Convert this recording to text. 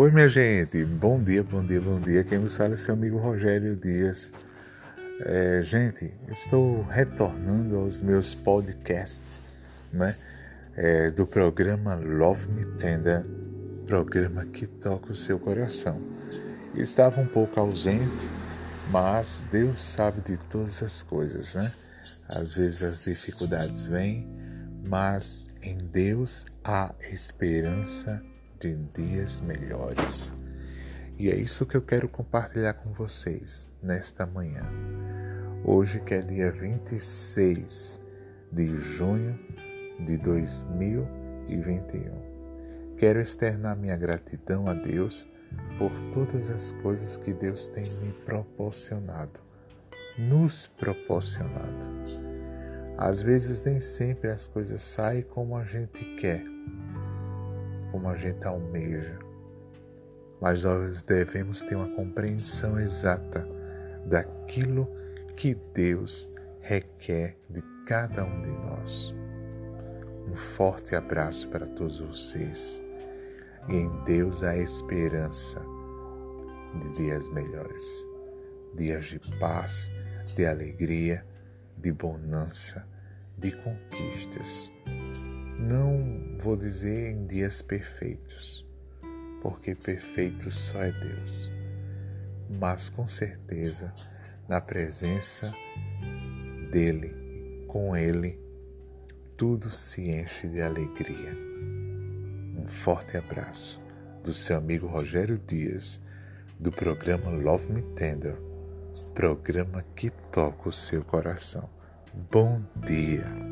Oi, minha gente, bom dia, bom dia, bom dia. Quem me fala é seu amigo Rogério Dias. É, gente, estou retornando aos meus podcasts, né? É, do programa Love Me Tender, programa que toca o seu coração. Estava um pouco ausente, mas Deus sabe de todas as coisas, né? Às vezes as dificuldades vêm, mas em Deus há esperança de dias melhores. E é isso que eu quero compartilhar com vocês nesta manhã. Hoje que é dia 26 de junho de 2021. Quero externar minha gratidão a Deus por todas as coisas que Deus tem me proporcionado, nos proporcionado. Às vezes nem sempre as coisas saem como a gente quer como a gente almeja, mas nós devemos ter uma compreensão exata daquilo que Deus requer de cada um de nós. Um forte abraço para todos vocês. E em Deus há esperança de dias melhores, dias de paz, de alegria, de bonança, de conquistas não vou dizer em dias perfeitos, porque perfeito só é Deus, mas com certeza na presença dele, com ele, tudo se enche de alegria. Um forte abraço do seu amigo Rogério Dias, do programa Love Me Tender, programa que toca o seu coração. Bom dia!